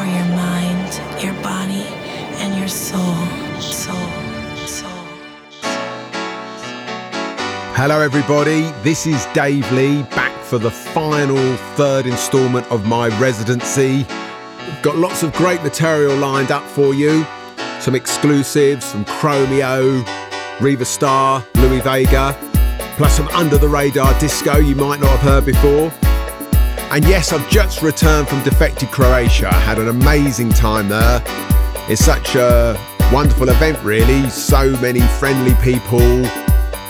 for your mind, your body, and your soul. Soul. Soul. Hello, everybody. This is Dave Lee back for the final third instalment of my residency. Got lots of great material lined up for you. Some exclusives some Chromeo, Riva Starr, Louie Vega, plus some under the radar disco you might not have heard before. And yes, I've just returned from Defected Croatia. I had an amazing time there. It's such a wonderful event, really. So many friendly people,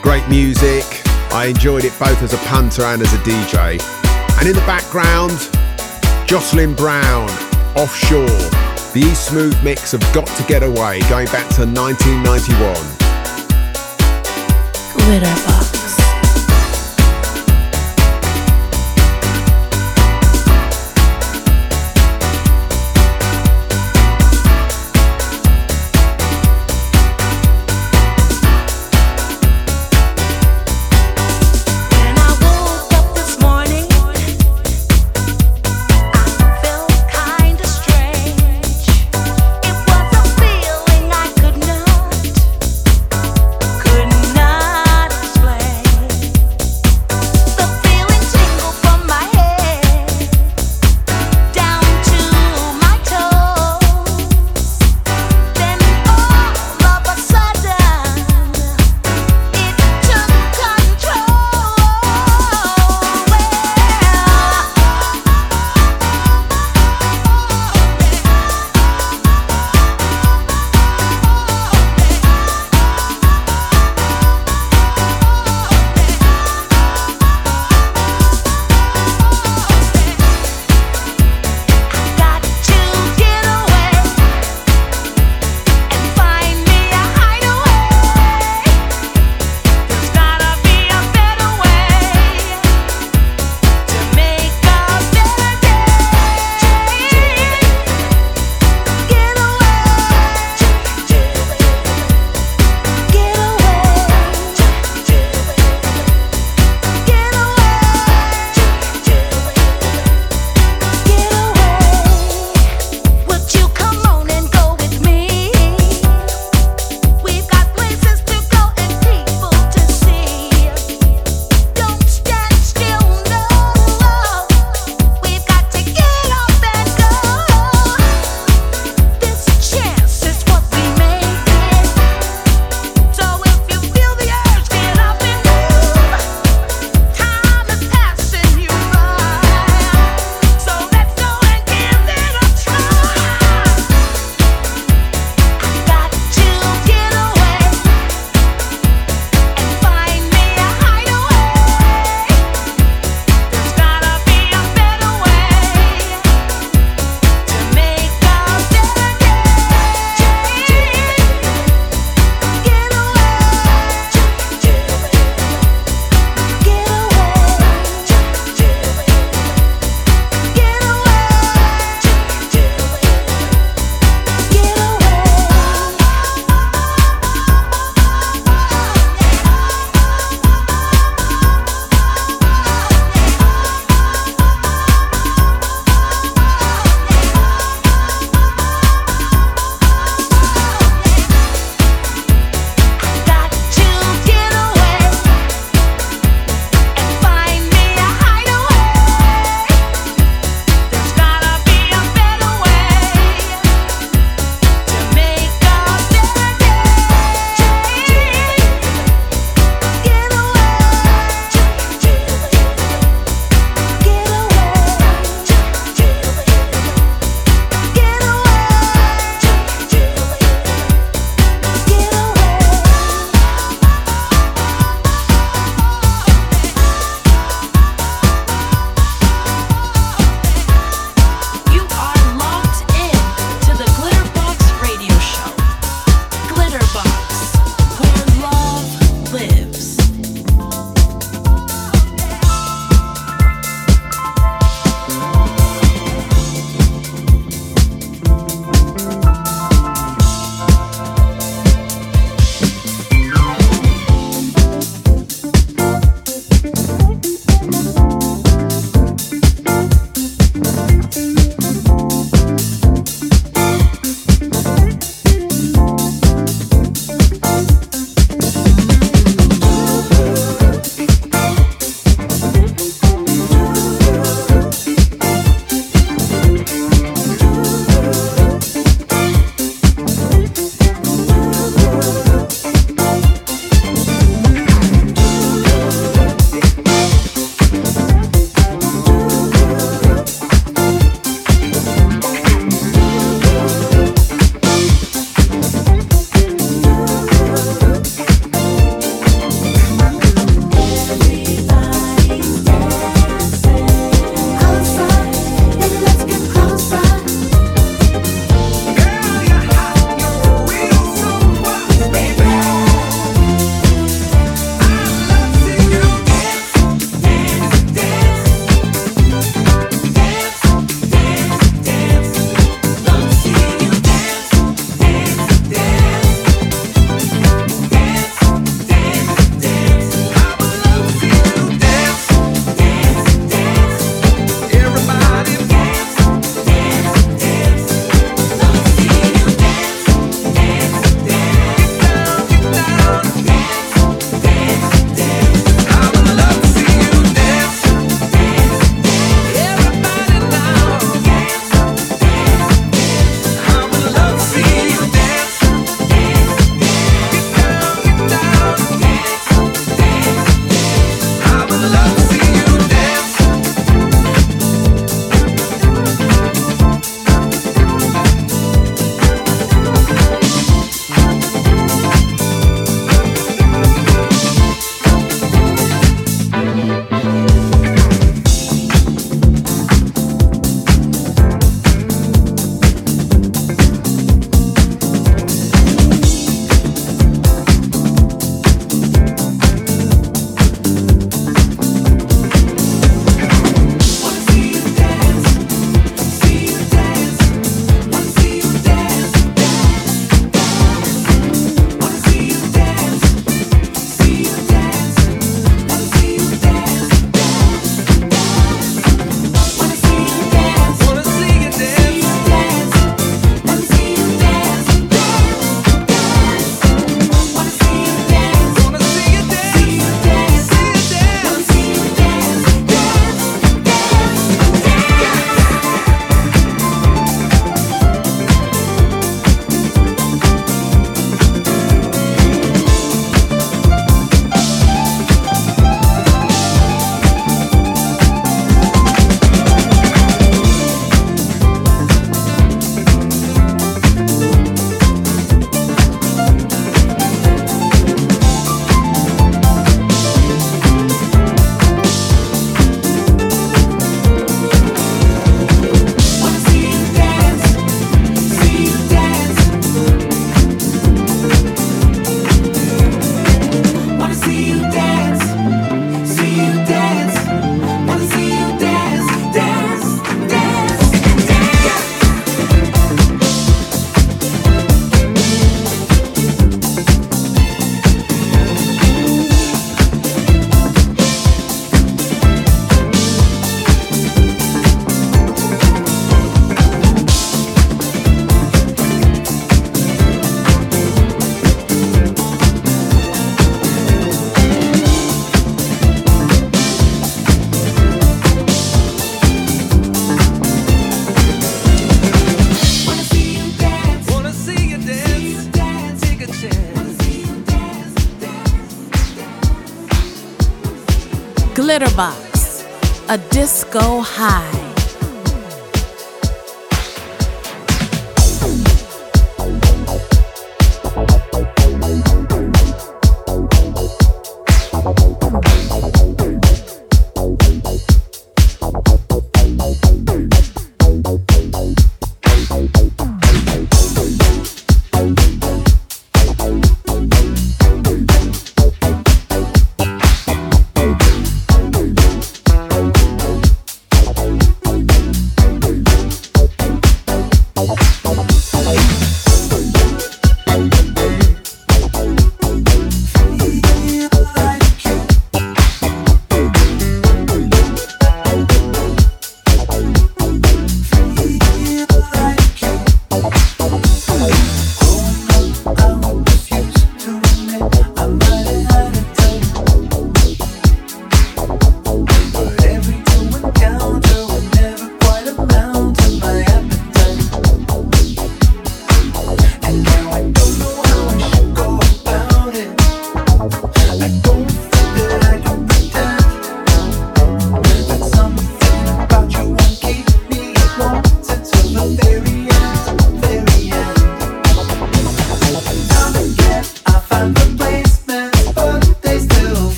great music. I enjoyed it both as a punter and as a DJ. And in the background, Jocelyn Brown, Offshore, the East Smooth mix of Got to Get Away, going back to 1991. Glitterbox.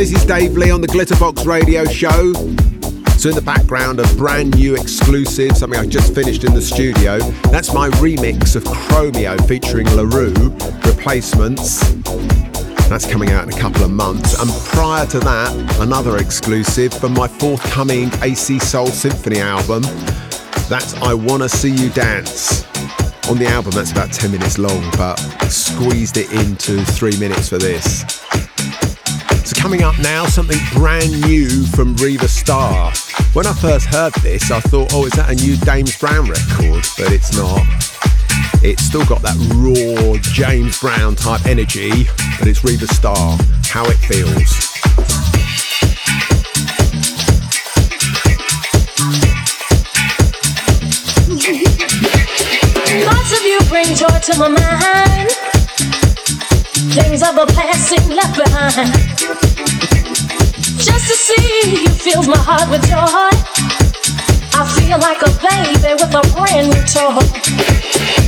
Dave Lee on the Glitterbox radio show. So in the background, a brand new exclusive, something I just finished in the studio. That's my remix of Chromeo featuring La Roux, Replacements. That's coming out in a couple of months. And prior to that, another exclusive from my forthcoming AC Soul Symphony album. That's I Wanna See You Dance. On the album, that's about 10 minutes long, but squeezed it into three minutes for this. So coming up now, something brand new from Riva Starr. When I first heard this, I thought, oh, is that a new James Brown record? But it's not. It's still got that raw James Brown type energy, but it's Riva Starr. How it feels. Thoughts of you bring joy to my mind. Things of past seem left behind. Just to see you fills my heart with joy. I feel like a baby with a brand new toy.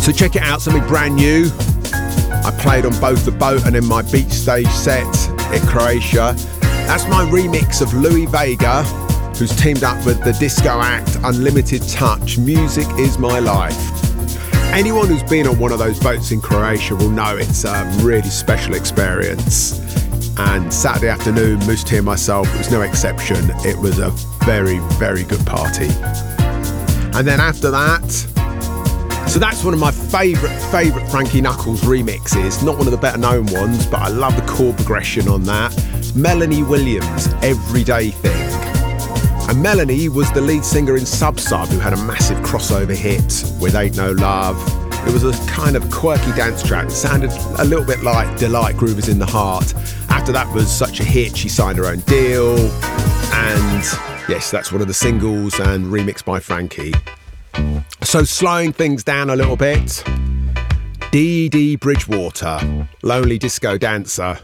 So check it out, something brand new. I played on both the boat and in my beach stage set in Croatia. That's my remix of Louie Vega, who's teamed up with the disco act Unlimited Touch. Music is my life. Anyone who's been on one of those boats in Croatia will know it's a really special experience. And Saturday afternoon, Mousse T and myself, was no exception. It was a very, very good party. And then after that, so that's one of my favourite, favourite Frankie Knuckles remixes. Not one of the better known ones, but I love the chord progression on that. Melanie Williams, Everyday Thing. And Melanie was the lead singer in Sub Sub, who had a massive crossover hit with Ain't No Love. It was a kind of quirky dance track. It sounded a little bit like Deee-Lite Groovers in the Heart. After that was such a hit, she signed her own deal. And yes, that's one of the singles and remixed by Frankie. So slowing things down a little bit. Dee Dee Bridgewater, Lonely Disco Dancer.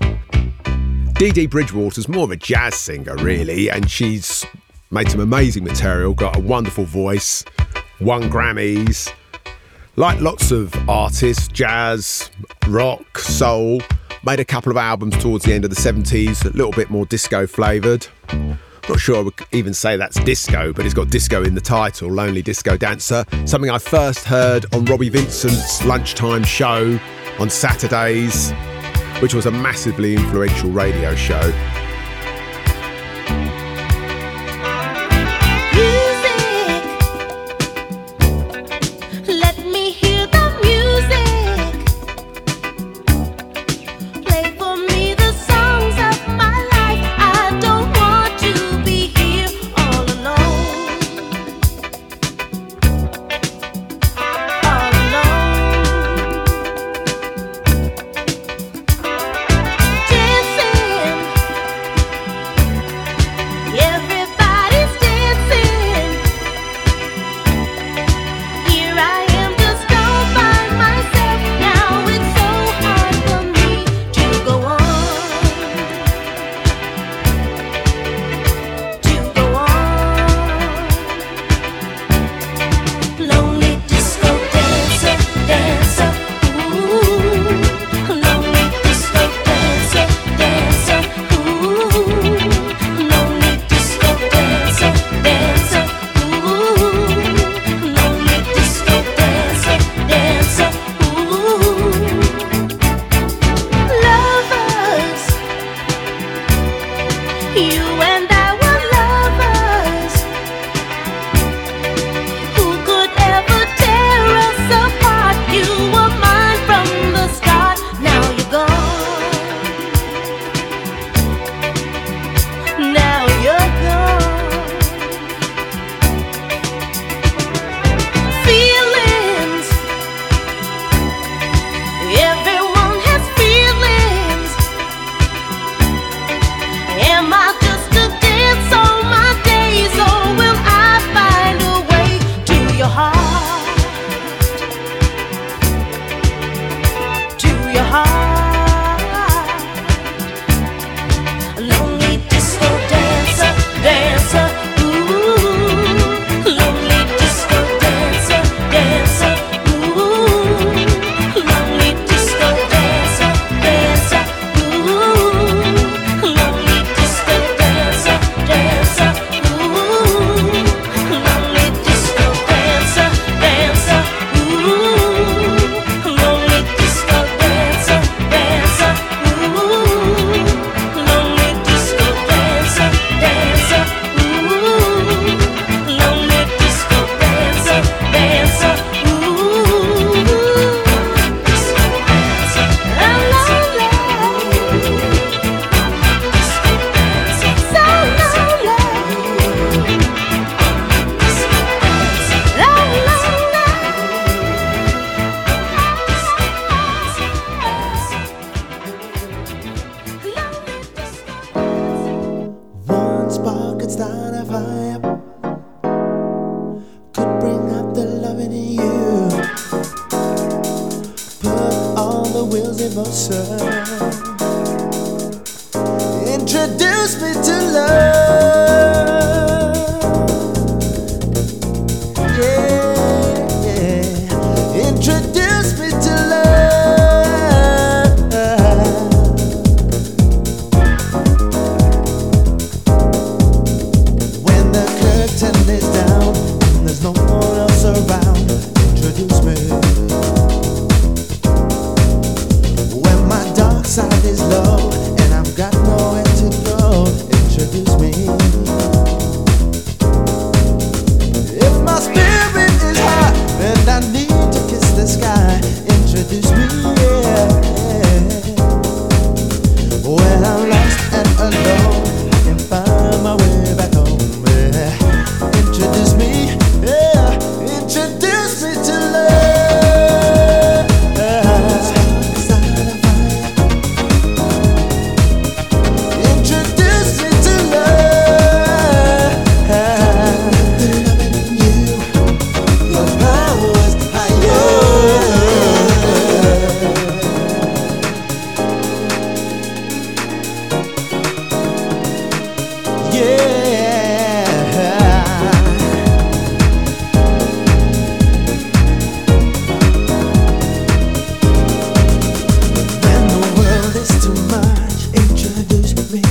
Dee Dee Bridgewater's more of a jazz singer, really, and she's made some amazing material, got a wonderful voice, won Grammys. Like lots of artists, jazz, rock, soul, made a couple of albums towards the end of the 70s, a little bit more disco flavoured. Not sure I would even say that's disco, but it's got disco in the title, Lonely Disco Dancer. Something I first heard on Robbie Vincent's lunchtime show on Saturdays, which was a massively influential radio show.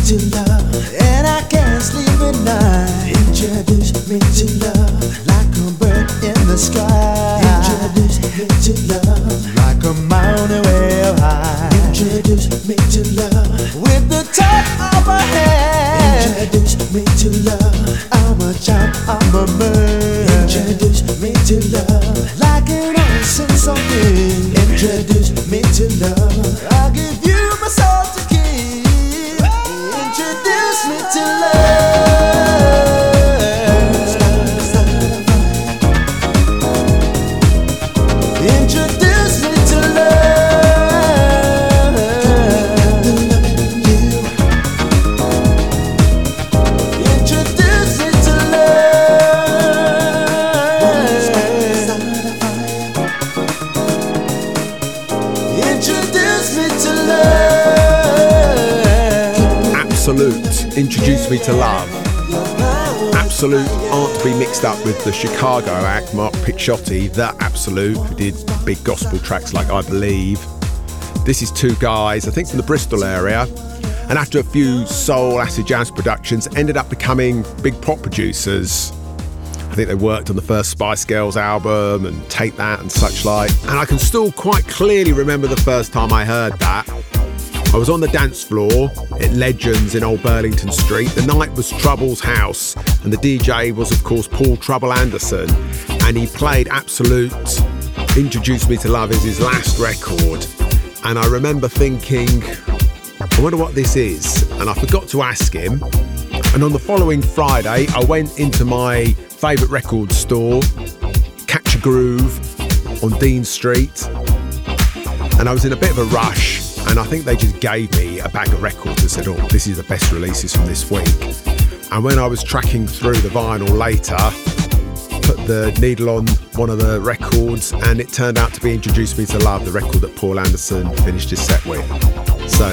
to love, and I can't sleep at night. Introduce me to love, like a bird in the sky. Introduce me to love, like a mountain wave high. Introduce me to love, with the top of my head. Introduce me to love. Up with the Chicago act, Mark Picchiotti, that Absolute, who did big gospel tracks like I Believe. This is two guys, I think from the Bristol area, and after a few soul acid jazz productions, ended up becoming big pop producers. I think they worked on the first Spice Girls album and Take That and such like. And I can still quite clearly remember the first time I heard that. I was on the dance floor at Legends in Old Burlington Street. The night was Trouble's house, and the DJ was, of course, Paul Trouble Anderson. And he played Absolute Introduced Me to Love is his last record. And I remember thinking, I wonder what this is. And I forgot to ask him. And on the following Friday, I went into my favourite record store, Catch a Groove on Dean Street. And I was in a bit of a rush. And I think they just gave me a bag of records and said, Oh, this is the best releases from this week. And when I was tracking through the vinyl later, put the needle on one of the records, and it turned out to be Introduce Me to Love, the record that Paul Anderson finished his set with. So,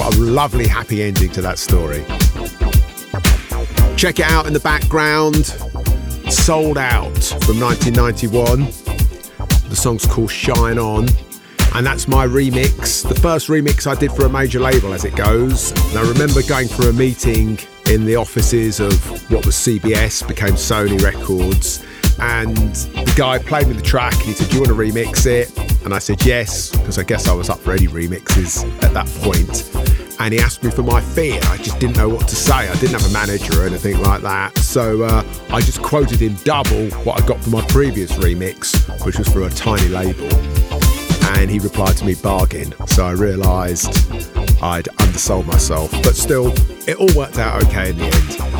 what a lovely, happy ending to that story. Check it out in the background. Souled Out from 1991. The song's called Shine On. And that's my remix, the first remix I did for a major label as it goes. And I remember going for a meeting in the offices of what was CBS, became Sony Records. And the guy played me the track and he said, Do you want to remix it? And I said, Yes, because I guess I was up for any remixes at that point. And he asked me for my fee, and I just didn't know what to say. I didn't have a manager or anything like that. So uh, I just quoted him double what I got for my previous remix, which was for a tiny label and he replied to me bargain so i realised i'd undersold myself but still it all worked out okay in the end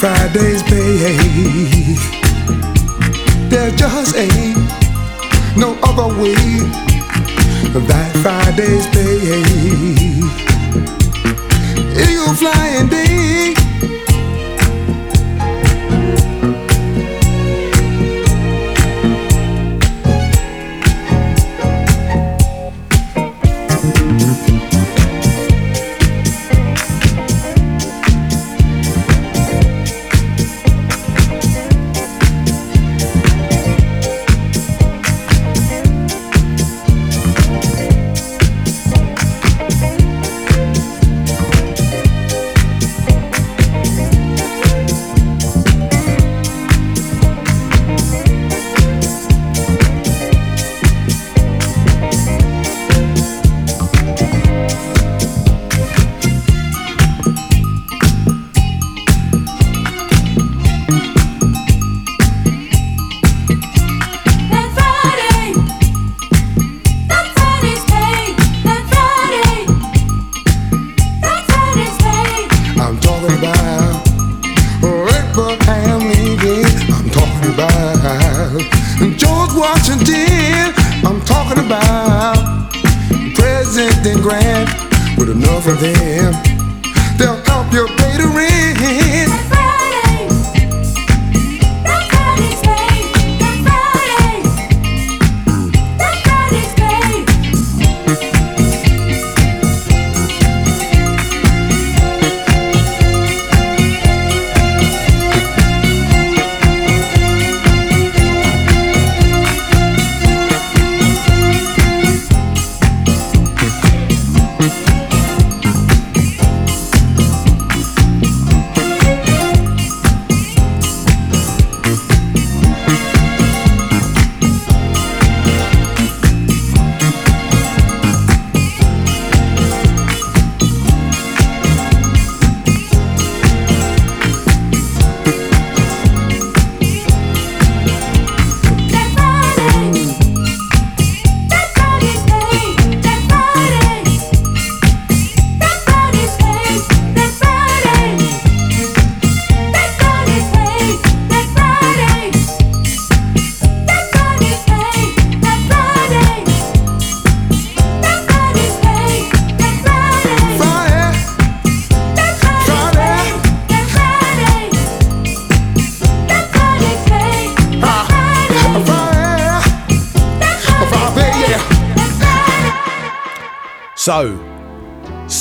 Fridays, babe. There just ain't no other way. that Fridays, babe. Eagle flying day.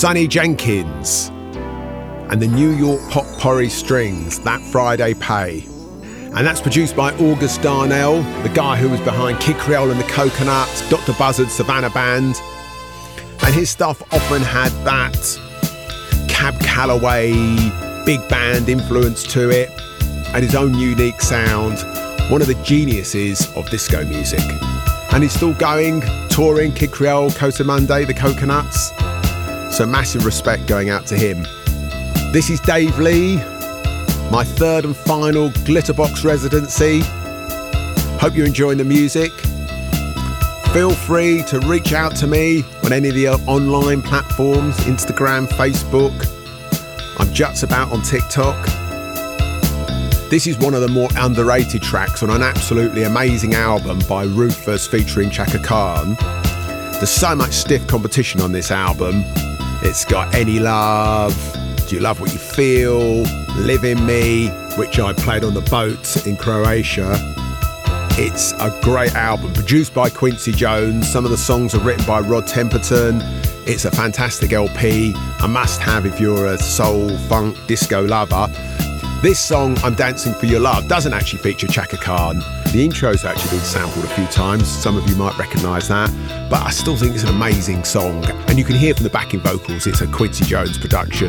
Sonny Jenkins and the New York Pot Pourri Strings, That Friday Pay. And that's produced by August Darnell, the guy who was behind Kid Creole and the Coconuts, Dr. Buzzard, Savannah Band. And his stuff often had that Cab Calloway big band influence to it and his own unique sound. One of the geniuses of disco music. And he's still going, touring Kid Creole, Coati Mundi, the Coconuts. So massive respect going out to him. This is Dave Lee, my third and final Glitterbox residency. Hope you're enjoying the music. Feel free to reach out to me on any of the online platforms Instagram, Facebook. I'm just about on TikTok. This is one of the more underrated tracks on an absolutely amazing album by Rufus featuring Chaka Khan. There's so much stiff competition on this album. It's got Any Love, Do You Love What You Feel, Live in Me, which I played on the boat in Croatia. It's a great album produced by Quincy Jones. Some of the songs are written by Rod Temperton. It's a fantastic LP, a must have if you're a soul, funk, disco lover. This song, I'm Dancing for Your Love, doesn't actually feature Chaka Khan. The intro's actually been sampled a few times. Some of you might recognise that, but I still think it's an amazing song. And you can hear from the backing vocals, it's a Quincy Jones production.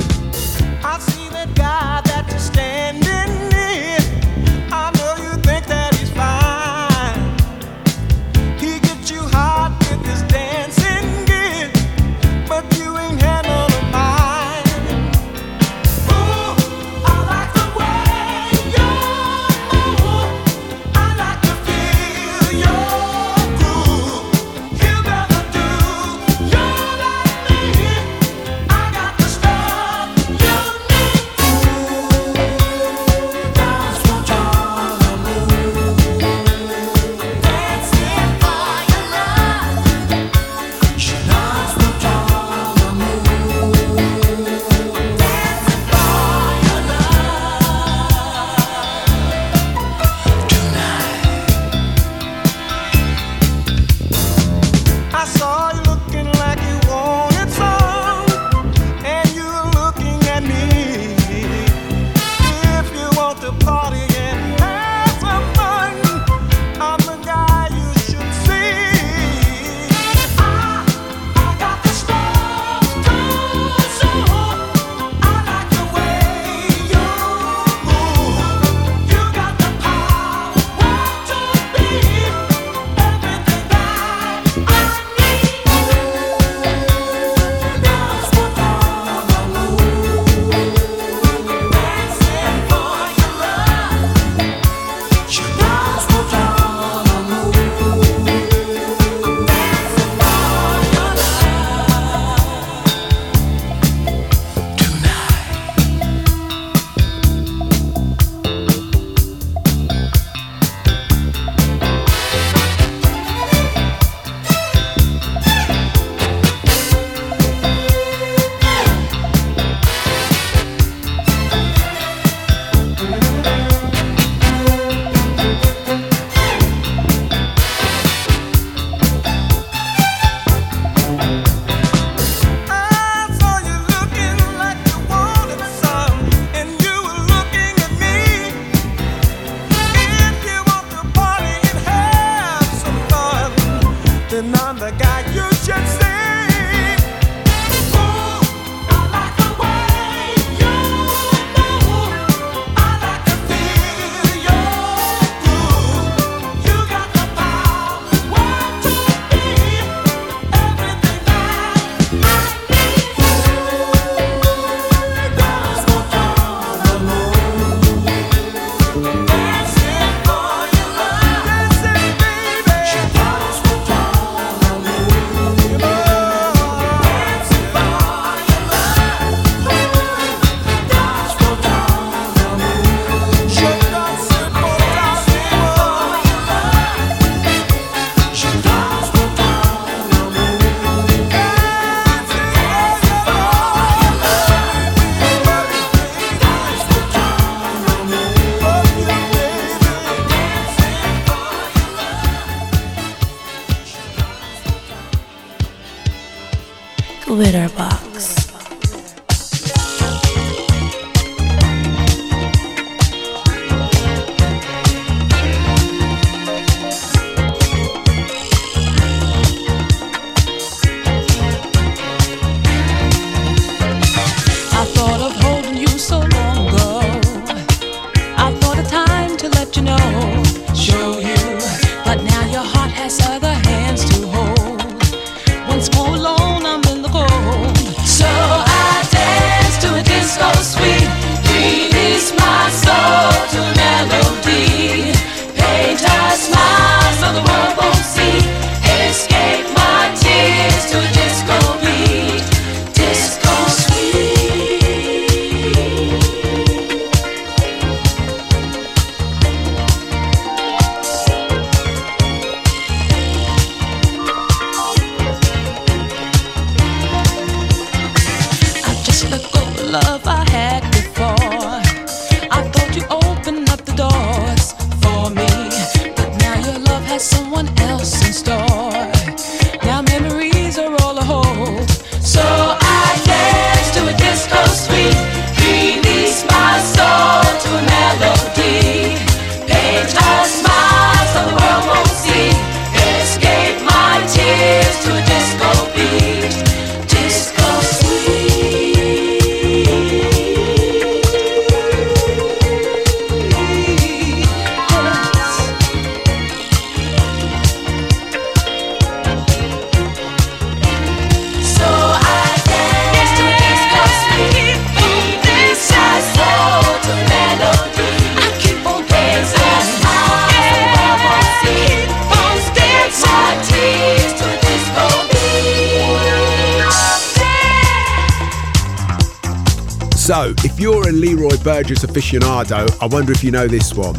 Burgess aficionado, I wonder if you know this one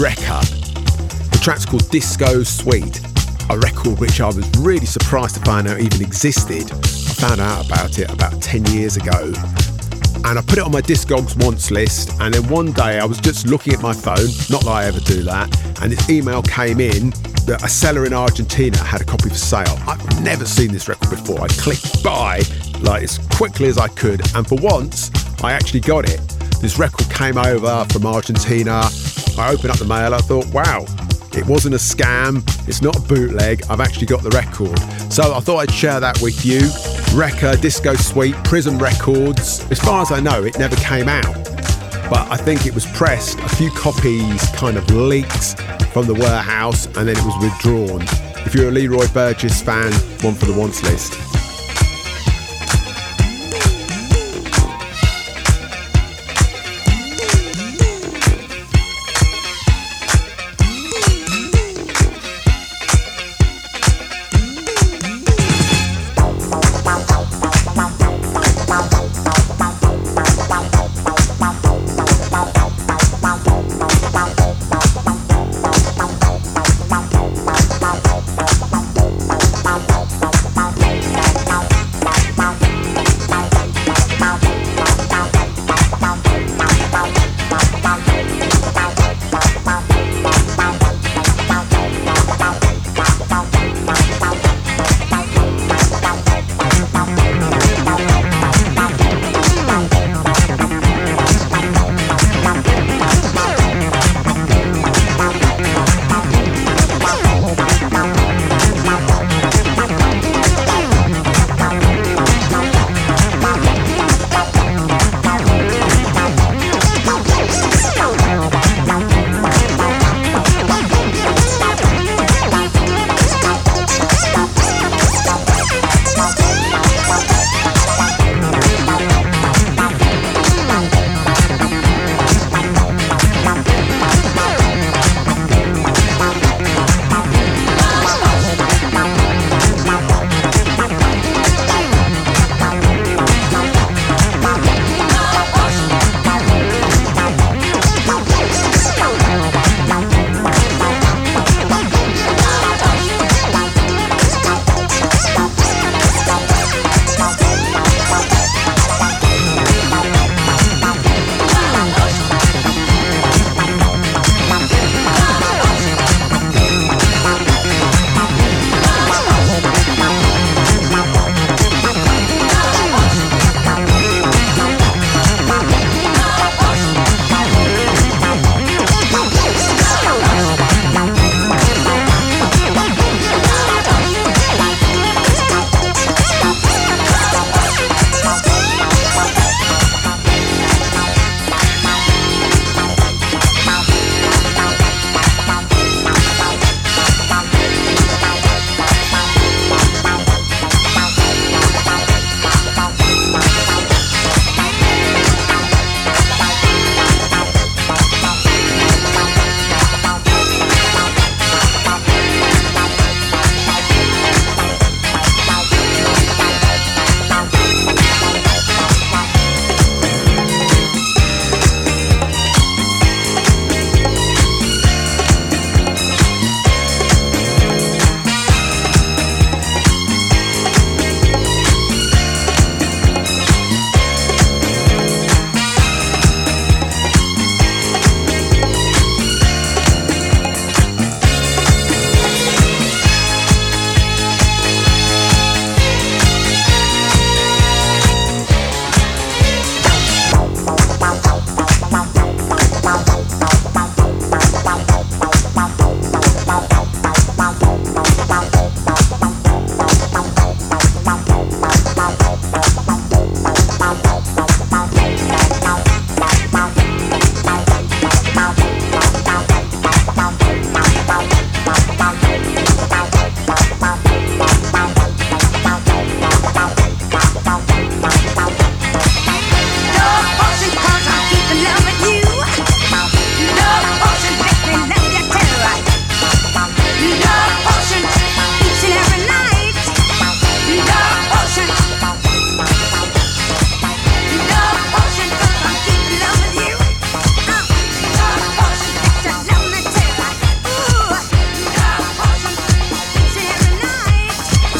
Wrecia. The track's called Disco Suite, a record which I was really surprised to find out even existed. I found out about it about 10 years ago. And I put it on my Discogs once list. And then one day I was just looking at my phone, not that I ever do that, and this email came in that a seller in Argentina had a copy for sale. I've never seen this record before. I clicked buy like as quickly as I could, and for once, I actually got it. This record came over from Argentina. I opened up the mail. I thought, wow, it wasn't a scam. It's not a bootleg. I've actually got the record. So I thought I'd share that with you. Wrecia, Disco Suite, Prism Records. As far as I know, it never came out. But I think it was pressed. A few copies kind of leaked from the warehouse and then it was withdrawn. If you're a Leroy Burgess fan, one for the wants list.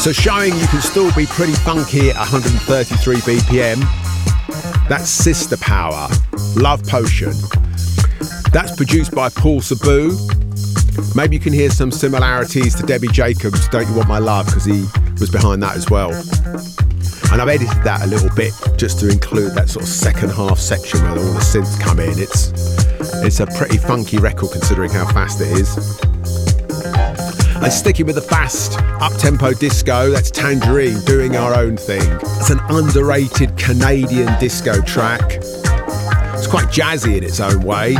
So showing you can still be pretty funky at 133 BPM. That's Sister Power, Love Potion. That's produced by Paul Sabu. Maybe you can hear some similarities to Debbie Jacobs, Don't You Want My Love, because he was behind that as well. And I've edited that a little bit just to include that sort of second half section where all the synths come in. It's it's a pretty funky record considering how fast it is. And sticking with the fast up-tempo disco, that's Tangerue doing our own thing. It's an underrated Canadian disco track. It's quite jazzy in its own way.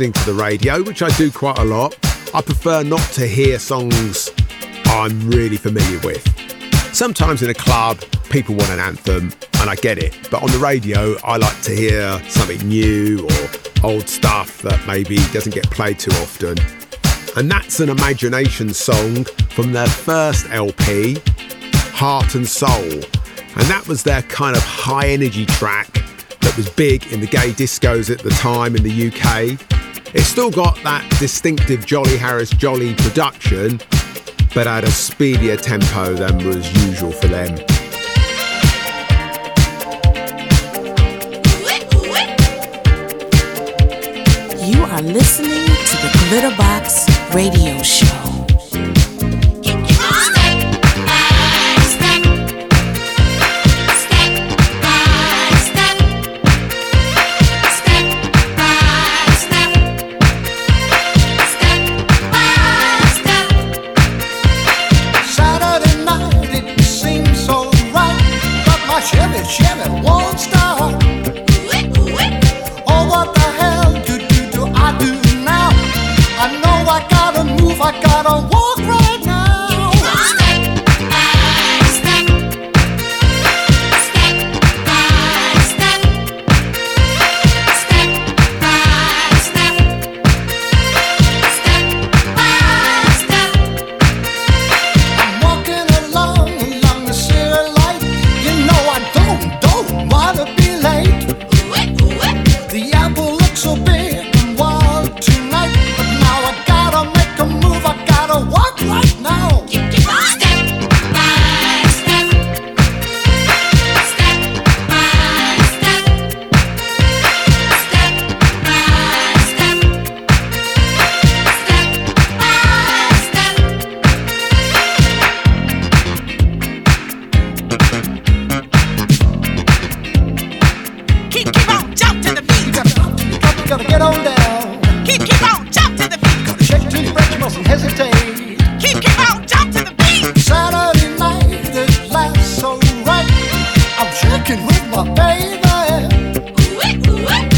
Listening to the radio, which I do quite a lot, I prefer not to hear songs I'm really familiar with. Sometimes in a club, people want an anthem, and I get it. But on the radio, I like to hear something new or old stuff that maybe doesn't get played too often. And that's an imagination song from their first LP, Heart and Soul. And that was their kind of high energy track that was big in the gay discos at the time in the UK. It's still got that distinctive Jolly Harris Jolly production, but at a speedier tempo than was usual for them. You are listening to the Glitterbox Radio Show.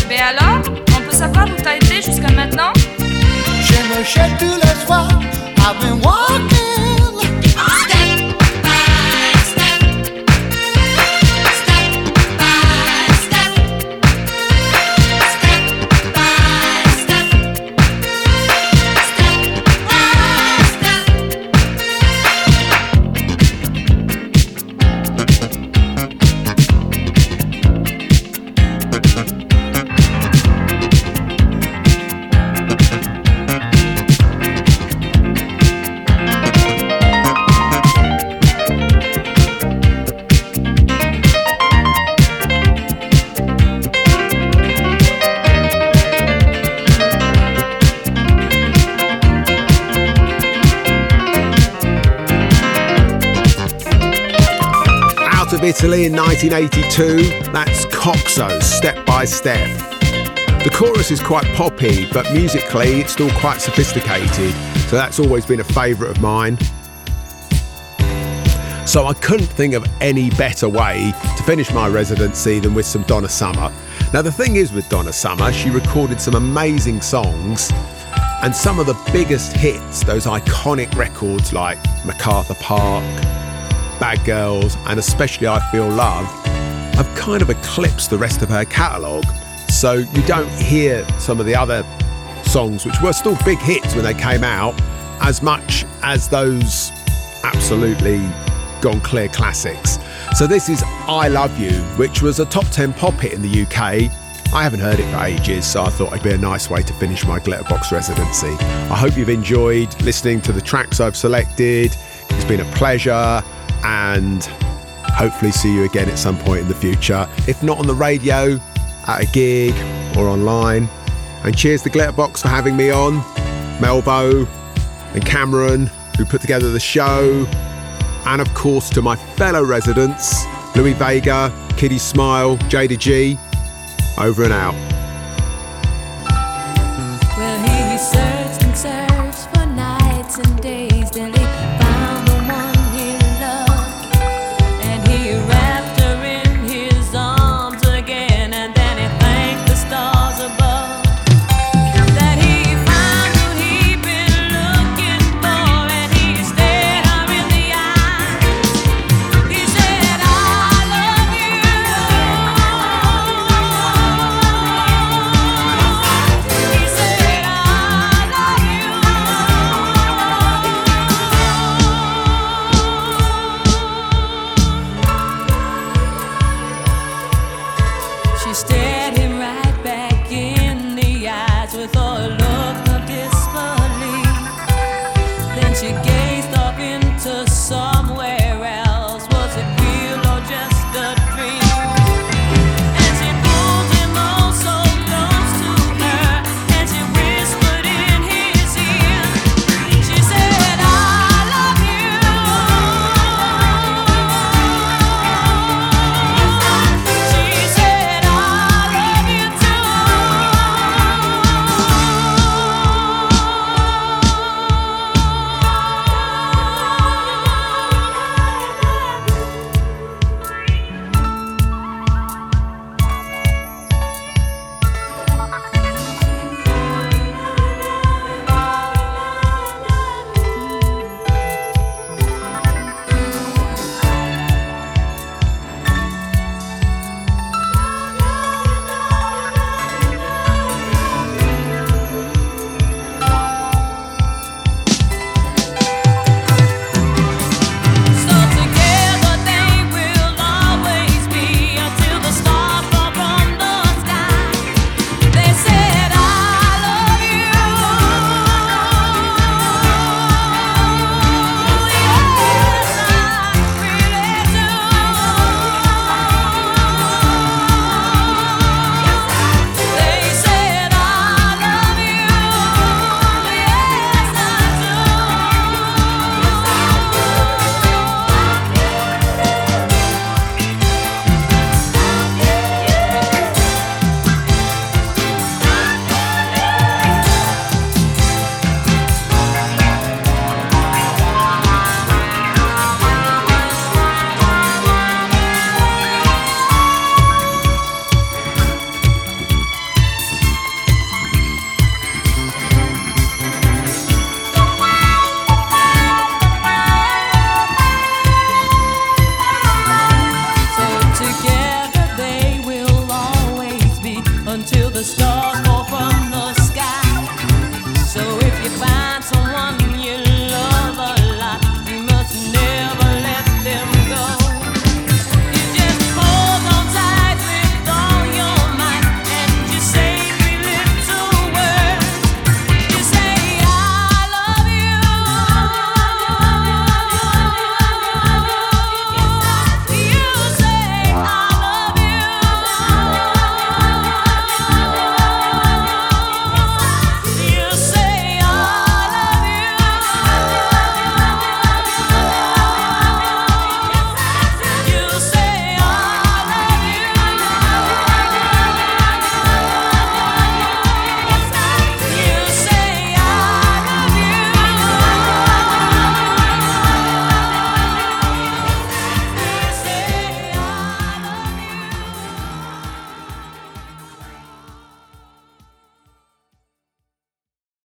Mais alors, on peut savoir où t'as été jusqu'à maintenant? Je me shake tous les soirs. I've been walking. Italy in 1982, that's Koxo, Step by Step. The chorus is quite poppy, but musically it's still quite sophisticated, so that's always been a favourite of mine. So I couldn't think of any better way to finish my residency than with some Donna Summer. Now, the thing is with Donna Summer, she recorded some amazing songs, and some of the biggest hits, those iconic records like MacArthur Park, Bad Girls, and especially I Feel Love, have kind of eclipsed the rest of her catalogue. So you don't hear some of the other songs, which were still big hits when they came out, as much as those absolutely gone clear classics. So this is I Love You, which was a top 10 pop hit in the UK. I haven't heard it for ages, so I thought it'd be a nice way to finish my Glitterbox residency. I hope you've enjoyed listening to the tracks I've selected. It's been a pleasure, and hopefully see you again at some point in the future. If not on the radio, at a gig or online. And cheers to Glitterbox for having me on, Melvo and Cameron, who put together the show, and of course to my fellow residents, Louie Vega, Kiddy Smile, Jayda G. Over and out.